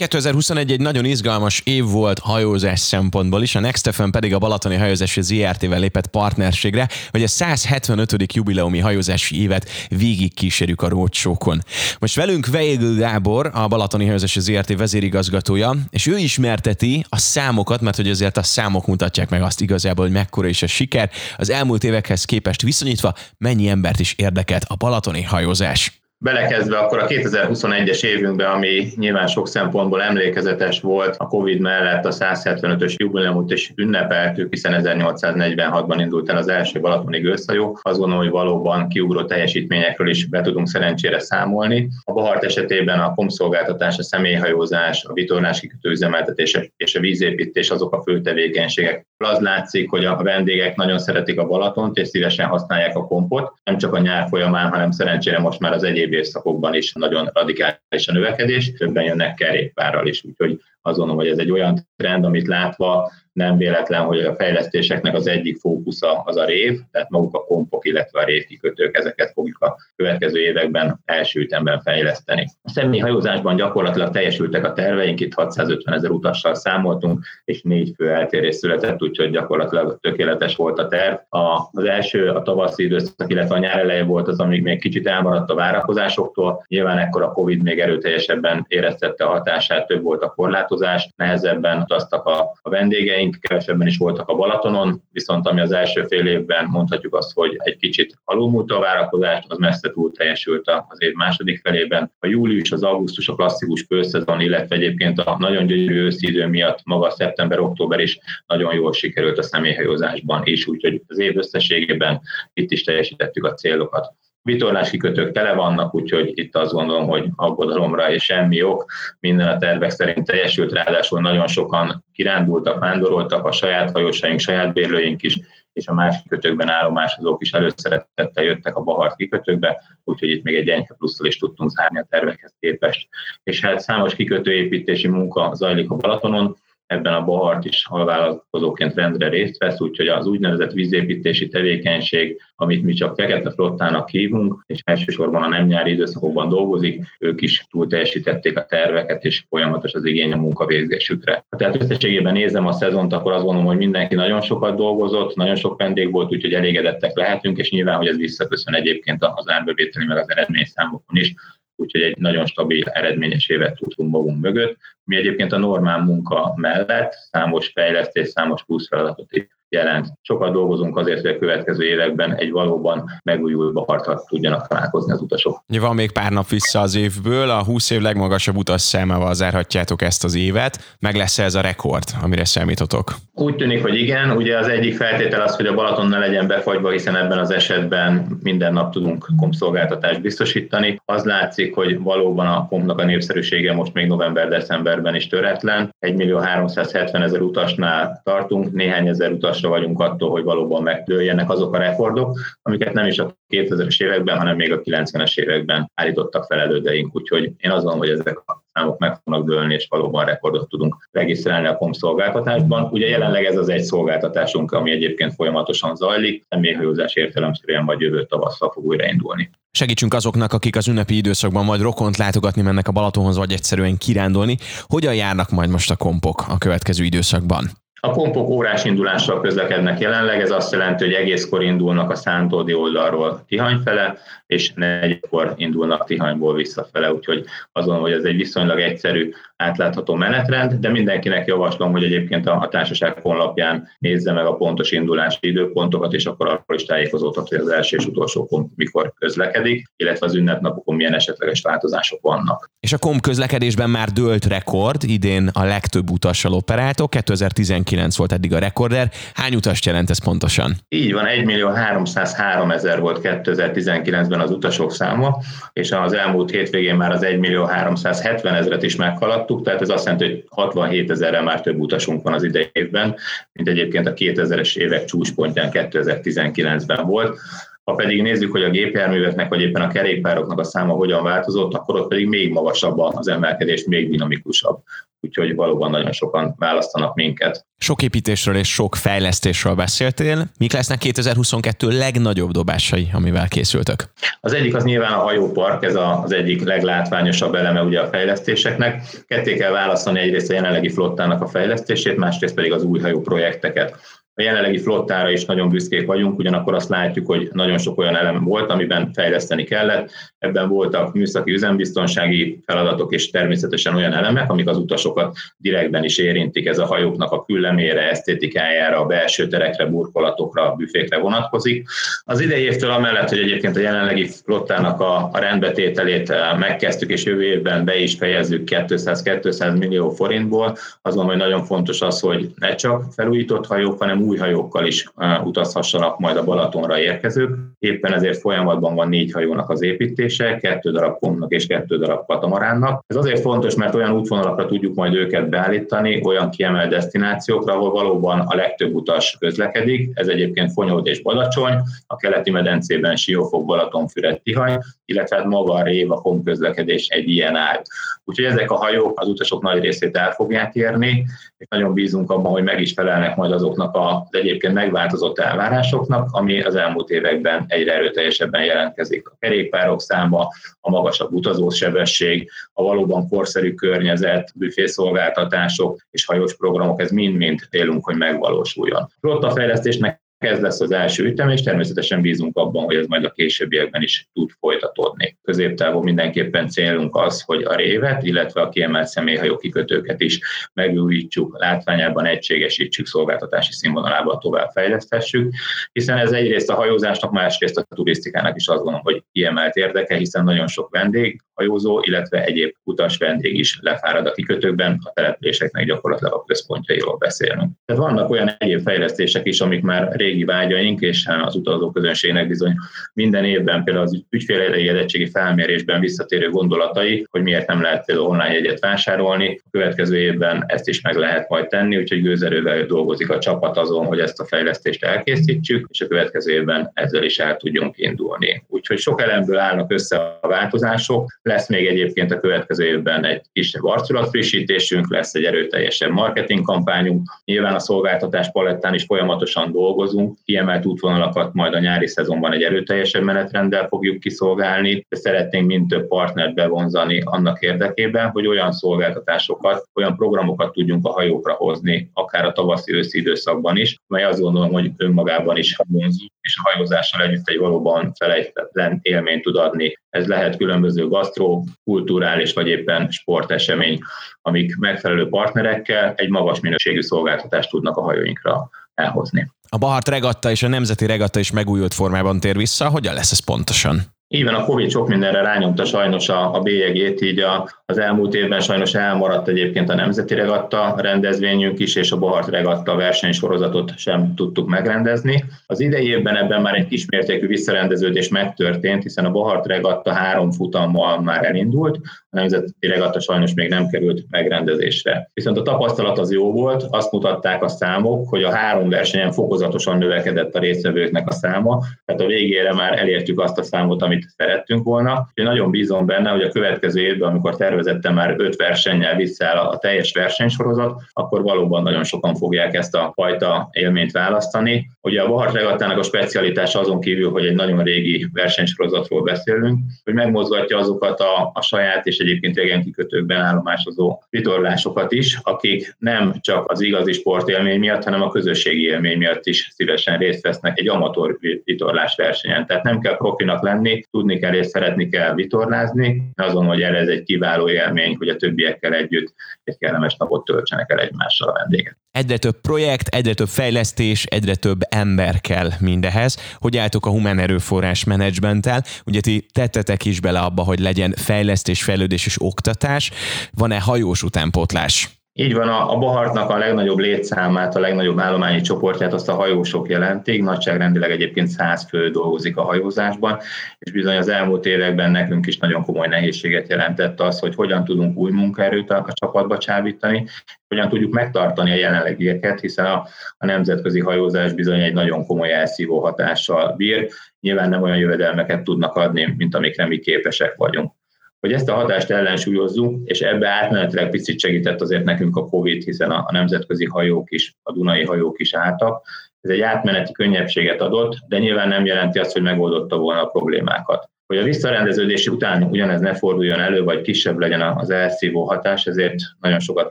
2021 egy nagyon izgalmas év volt hajózás szempontból is, a Next FM pedig a Balatoni Hajózási ZRT-vel lépett partnerségre, hogy a 175. jubileumi hajózási évet végig kísérjük a rócsókon. Most velünk Veigl Gábor, a Balatoni Hajózási ZRT vezérigazgatója, és ő ismerteti a számokat, mert hogy azért a számok mutatják meg azt igazából, hogy mekkora is a siker. Az elmúlt évekhez képest viszonyítva mennyi embert is érdekelt a balatoni hajózás belekezdve akkor a 2021-es évünkben, ami nyilván sok szempontból emlékezetes volt, a Covid mellett a 175-ös jubileumot is ünnepeltük, hiszen 1846-ban indult el az első balatoni gőzhajó. Azt gondolom, hogy valóban kiugró teljesítményekről is be tudunk szerencsére számolni. A Bahart esetében a komszolgáltatás, a személyhajózás, a vitorlás kikötőüzemeltetés és a vízépítés azok a fő tevékenységek. Az látszik, hogy a vendégek nagyon szeretik a Balatont, és szívesen használják a kompot, nem csak a nyár folyamán, hanem szerencsére most már az egyéb évszakokban is nagyon radikális a növekedés, többen jönnek kerékpárral is, úgyhogy gondolom, hogy ez egy olyan trend, amit látva nem véletlen, hogy a fejlesztéseknek az egyik fókusza az a rév, tehát maguk a kompok, illetve a révkikötők, ezeket fogjuk a következő években első ütemben fejleszteni. A személyhajózásban gyakorlatilag teljesültek a terveink, itt 650 ezer utassal számoltunk, és négy fő eltérés született, úgyhogy gyakorlatilag tökéletes volt a terv. A, az első a tavaszi időszak, illetve a nyár eleje volt az, amíg még kicsit elmaradt a várakozásoktól. Nyilván ekkor a Covid még erőteljesebben éreztette a hatását, több volt a korlátozás, nehezebben utaztak a, a vendégeink, kevesebben is voltak a Balatonon, viszont ami az első fél évben mondhatjuk azt, hogy egy kicsit alulmúlt a várakozást, az messze túl teljesült az év második felében. A július, az augusztus a klasszikus kőszezon, illetve egyébként a nagyon gyönyörű őszi idő miatt maga szeptember-október is nagyon jól sikerült a személyhajózásban is, úgyhogy az év összességében itt is teljesítettük a célokat vitorlás kikötők tele vannak, úgyhogy itt azt gondolom, hogy aggodalomra és semmi ok. Minden a tervek szerint teljesült, ráadásul nagyon sokan kirándultak, vándoroltak, a saját hajósaink, saját bérlőink is, és a másik kikötőkben állomásozók is előszeretettel jöttek a Bahart kikötőkbe, úgyhogy itt még egy enyhe plusszal is tudtunk zárni a tervekhez képest. És hát számos kikötőépítési munka zajlik a Balatonon, ebben a Bahart is alvállalkozóként rendre részt vesz, úgyhogy az úgynevezett vízépítési tevékenység, amit mi csak fekete flottának hívunk, és elsősorban a nem nyári időszakokban dolgozik, ők is túl teljesítették a terveket, és folyamatos az igény a munkavégzésükre. Tehát összességében nézem a szezont, akkor azt gondolom, hogy mindenki nagyon sokat dolgozott, nagyon sok vendég volt, úgyhogy elégedettek lehetünk, és nyilván, hogy ez visszaköszön egyébként az árbevételi meg az eredményszámokon is, úgyhogy egy nagyon stabil, eredményes évet tudtunk magunk mögött. Mi egyébként a normál munka mellett számos fejlesztés, számos plusz feladatot is jelent. Sokat dolgozunk azért, hogy a következő években egy valóban megújult bahartat tudjanak találkozni az utasok. Van még pár nap vissza az évből, a 20 év legmagasabb utas számával zárhatjátok ezt az évet. Meg lesz ez a rekord, amire számítotok? Úgy tűnik, hogy igen. Ugye az egyik feltétel az, hogy a Balaton ne legyen befagyva, hiszen ebben az esetben minden nap tudunk kompszolgáltatást biztosítani. Az látszik, hogy valóban a kompnak a népszerűsége most még november-decemberben is töretlen. 1 millió 370 ezer utasnál tartunk, néhány ezer utas messze vagyunk attól, hogy valóban megdőljenek azok a rekordok, amiket nem is a 2000-es években, hanem még a 90-es években állítottak fel elődeink. Úgyhogy én azt gondolom, hogy ezek a számok meg fognak dőlni, és valóban rekordot tudunk regisztrálni a POM szolgáltatásban. Ugye jelenleg ez az egy szolgáltatásunk, ami egyébként folyamatosan zajlik, személyhajózás értelemszerűen vagy jövő tavasszal fog újraindulni. Segítsünk azoknak, akik az ünnepi időszakban majd rokont látogatni mennek a Balatonhoz, vagy egyszerűen kirándulni. Hogyan járnak majd most a kompok a következő időszakban? A kompok órás indulással közlekednek jelenleg, ez azt jelenti, hogy egészkor indulnak a Szántódi oldalról Tihany fele, és negyedkor indulnak Tihanyból visszafele, úgyhogy azon, hogy ez egy viszonylag egyszerű, átlátható menetrend, de mindenkinek javaslom, hogy egyébként a, a társaság honlapján nézze meg a pontos indulási időpontokat, és akkor arról is tájékozódhat, hogy az első és utolsó pont mikor közlekedik, illetve az ünnepnapokon milyen esetleges változások vannak. És a kom közlekedésben már dőlt rekord, idén a legtöbb utassal operáltok, 2019 volt eddig a rekorder. Hány utast jelent ez pontosan? Így van, 1 millió 303 ezer volt 2019-ben az utasok száma, és az elmúlt hétvégén már az 1 millió 370 ezeret is meghaladtuk, tehát ez azt jelenti, hogy 67 ezerrel már több utasunk van az idei évben, mint egyébként a 2000-es évek csúcspontján 2019-ben volt. Ha pedig nézzük, hogy a gépjárműveknek vagy éppen a kerékpároknak a száma hogyan változott, akkor ott pedig még magasabb az emelkedés, még dinamikusabb úgyhogy valóban nagyon sokan választanak minket. Sok építésről és sok fejlesztésről beszéltél. Mik lesznek 2022 legnagyobb dobásai, amivel készültök? Az egyik az nyilván a hajópark, ez az egyik leglátványosabb eleme ugye a fejlesztéseknek. Ketté kell választani egyrészt a jelenlegi flottának a fejlesztését, másrészt pedig az új hajó projekteket. A jelenlegi flottára is nagyon büszkék vagyunk, ugyanakkor azt látjuk, hogy nagyon sok olyan elem volt, amiben fejleszteni kellett. Ebben voltak műszaki üzembiztonsági feladatok és természetesen olyan elemek, amik az utasokat direktben is érintik. Ez a hajóknak a küllemére, esztétikájára, a belső terekre, burkolatokra, büfékre vonatkozik. Az idei évtől amellett, hogy egyébként a jelenlegi flottának a, a rendbetételét eh, megkezdtük, és jövő évben be is fejezzük 200-200 millió forintból, azon, hogy nagyon fontos az, hogy ne csak felújított hajók, hanem új hajókkal is utazhassanak majd a Balatonra érkezők. Éppen ezért folyamatban van négy hajónak az építése, kettő darab komnak és kettő darab katamaránnak. Ez azért fontos, mert olyan útvonalakra tudjuk majd őket beállítani, olyan kiemelt destinációkra, ahol valóban a legtöbb utas közlekedik. Ez egyébként Fonyód és Badacsony, a keleti medencében Siófok, Balatonfüred, Tihany, illetve hát maga a Réva kom közlekedés egy ilyen áll. Úgyhogy ezek a hajók az utasok nagy részét el fogják érni, és nagyon bízunk abban, hogy meg is felelnek majd azoknak az egyébként megváltozott elvárásoknak, ami az elmúlt években egyre erőteljesebben jelentkezik. A kerékpárok száma, a magasabb utazósebesség, a valóban korszerű környezet, büfészolgáltatások és hajós programok, ez mind-mind élünk, hogy megvalósuljon. Flottafejlesztésnek ez lesz az első ütem, és természetesen bízunk abban, hogy ez majd a későbbiekben is tud folytatódni. Középtávon mindenképpen célunk az, hogy a révet, illetve a kiemelt személyhajó kikötőket is megújítsuk, látványában egységesítsük, szolgáltatási színvonalában tovább fejlesztessük, hiszen ez egyrészt a hajózásnak, másrészt a turisztikának is azt gondolom, hogy kiemelt érdeke, hiszen nagyon sok vendég, hajózó, illetve egyéb utas vendég is lefárad a kikötőkben, a településeknek gyakorlatilag a központjairól beszélünk. Tehát vannak olyan egyéb fejlesztések is, amik már régi vágyaink, és az utazó közönségnek bizony minden évben például az ügyfélelégedettségi felmérésben visszatérő gondolatai, hogy miért nem lehet például online jegyet vásárolni. A következő évben ezt is meg lehet majd tenni, úgyhogy gőzerővel dolgozik a csapat azon, hogy ezt a fejlesztést elkészítsük, és a következő évben ezzel is el tudjunk indulni. Úgyhogy sok elemből állnak össze a változások. Lesz még egyébként a következő évben egy kisebb arculatfrissítésünk, lesz egy erőteljesebb marketing kampányunk. Nyilván a szolgáltatás palettán is folyamatosan dolgozunk, dolgozunk, kiemelt útvonalakat majd a nyári szezonban egy erőteljesebb menetrenddel fogjuk kiszolgálni, de szeretnénk mind több partnert bevonzani annak érdekében, hogy olyan szolgáltatásokat, olyan programokat tudjunk a hajókra hozni, akár a tavaszi-őszi időszakban is, mely azt gondolom, hogy önmagában is vonzó, és a hajózással együtt egy valóban felejtetlen élményt tud adni. Ez lehet különböző gasztró, kulturális vagy éppen sportesemény, amik megfelelő partnerekkel egy magas minőségű szolgáltatást tudnak a hajóinkra elhozni. A Bahart regatta és a Nemzeti regatta is megújult formában tér vissza. Hogyan lesz ez pontosan? Így a Covid sok mindenre rányomta sajnos a, a bélyegét, így a, az elmúlt évben sajnos elmaradt egyébként a Nemzeti Regatta rendezvényünk is, és a Bahart Regatta versenysorozatot sem tudtuk megrendezni. Az idei évben ebben már egy kismértékű visszarendeződés megtörtént, hiszen a Bahart Regatta három futammal már elindult, a Nemzeti Regatta sajnos még nem került megrendezésre. Viszont a tapasztalat az jó volt, azt mutatták a számok, hogy a három versenyen fokozatosan növekedett a résztvevőknek a száma, tehát a végére már elértük azt a számot, amit szerettünk volna. Én nagyon bízom benne, hogy a következő évben, amikor tervezettem már öt versennyel visszaáll a teljes versenysorozat, akkor valóban nagyon sokan fogják ezt a fajta élményt választani. Ugye a Bahart Regattának a specialitása azon kívül, hogy egy nagyon régi versenysorozatról beszélünk, hogy megmozgatja azokat a, a saját és egyébként régen kikötőkben állomásozó vitorlásokat is, akik nem csak az igazi sportélmény miatt, hanem a közösségi élmény miatt is szívesen részt vesznek egy amatőr vitorlás versenyen. Tehát nem kell profinak lenni, tudni kell és szeretni kell vitorlázni, azon, hogy ez egy kiváló élmény, hogy a többiekkel együtt egy kellemes napot töltsenek el egymással a vendégek. Egyre több projekt, egyre több fejlesztés, egyre több ember kell mindehez. Hogy álltok a humán erőforrás menedzsmenttel? Ugye ti tettetek is bele abba, hogy legyen fejlesztés, fejlődés és oktatás. Van-e hajós utánpótlás? Így van, a, a Bahartnak a legnagyobb létszámát, a legnagyobb állományi csoportját azt a hajósok jelentik, nagyságrendileg egyébként 100 fő dolgozik a hajózásban, és bizony az elmúlt években nekünk is nagyon komoly nehézséget jelentett az, hogy hogyan tudunk új munkaerőt a csapatba csábítani, hogyan tudjuk megtartani a jelenlegieket, hiszen a, a nemzetközi hajózás bizony egy nagyon komoly elszívó hatással bír, nyilván nem olyan jövedelmeket tudnak adni, mint amikre mi képesek vagyunk hogy ezt a hatást ellensúlyozzuk, és ebbe átmenetileg picit segített azért nekünk a COVID, hiszen a, nemzetközi hajók is, a Dunai hajók is álltak. Ez egy átmeneti könnyebbséget adott, de nyilván nem jelenti azt, hogy megoldotta volna a problémákat hogy a visszarendeződés után ugyanez ne forduljon elő, vagy kisebb legyen az elszívó hatás, ezért nagyon sokat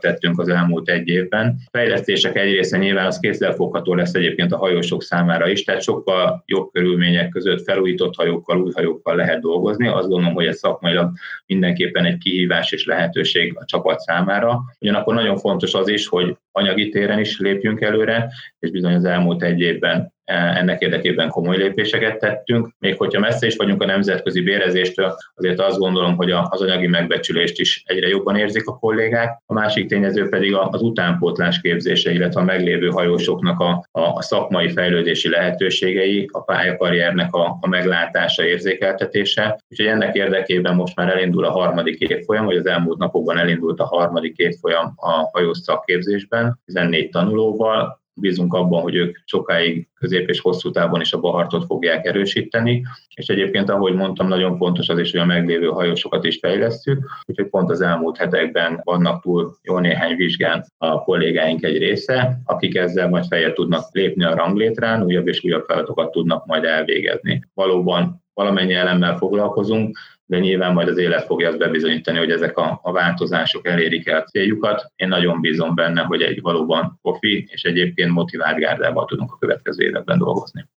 tettünk az elmúlt egy évben. A fejlesztések egy része nyilván az kézzelfogható lesz egyébként a hajósok számára is, tehát sokkal jobb körülmények között felújított hajókkal, új hajókkal lehet dolgozni. Azt gondolom, hogy ez szakmailag mindenképpen egy kihívás és lehetőség a csapat számára. Ugyanakkor nagyon fontos az is, hogy anyagi téren is lépjünk előre, és bizony az elmúlt egy évben ennek érdekében komoly lépéseket tettünk. Még hogyha messze is vagyunk a nemzetközi bérezéstől, azért azt gondolom, hogy az anyagi megbecsülést is egyre jobban érzik a kollégák. A másik tényező pedig az utánpótlás képzése, illetve a meglévő hajósoknak a, a szakmai fejlődési lehetőségei, a pályakarriernek a, a meglátása, érzékeltetése. Úgyhogy ennek érdekében most már elindul a harmadik évfolyam, vagy az elmúlt napokban elindult a harmadik évfolyam a hajós szakképzésben, 14 tanulóval, bízunk abban, hogy ők sokáig közép és hosszú távon is a Bahartot fogják erősíteni, és egyébként, ahogy mondtam, nagyon fontos az is, hogy a meglévő hajósokat is fejlesztjük, úgyhogy pont az elmúlt hetekben vannak túl jó néhány vizsgán a kollégáink egy része, akik ezzel majd feljebb tudnak lépni a ranglétrán, újabb és újabb feladatokat tudnak majd elvégezni. Valóban valamennyi elemmel foglalkozunk, de nyilván majd az élet fogja azt bebizonyítani, hogy ezek a, a változások elérik el céljukat. Én nagyon bízom benne, hogy egy valóban profi és egyébként motivált gárdával tudunk a következő években dolgozni.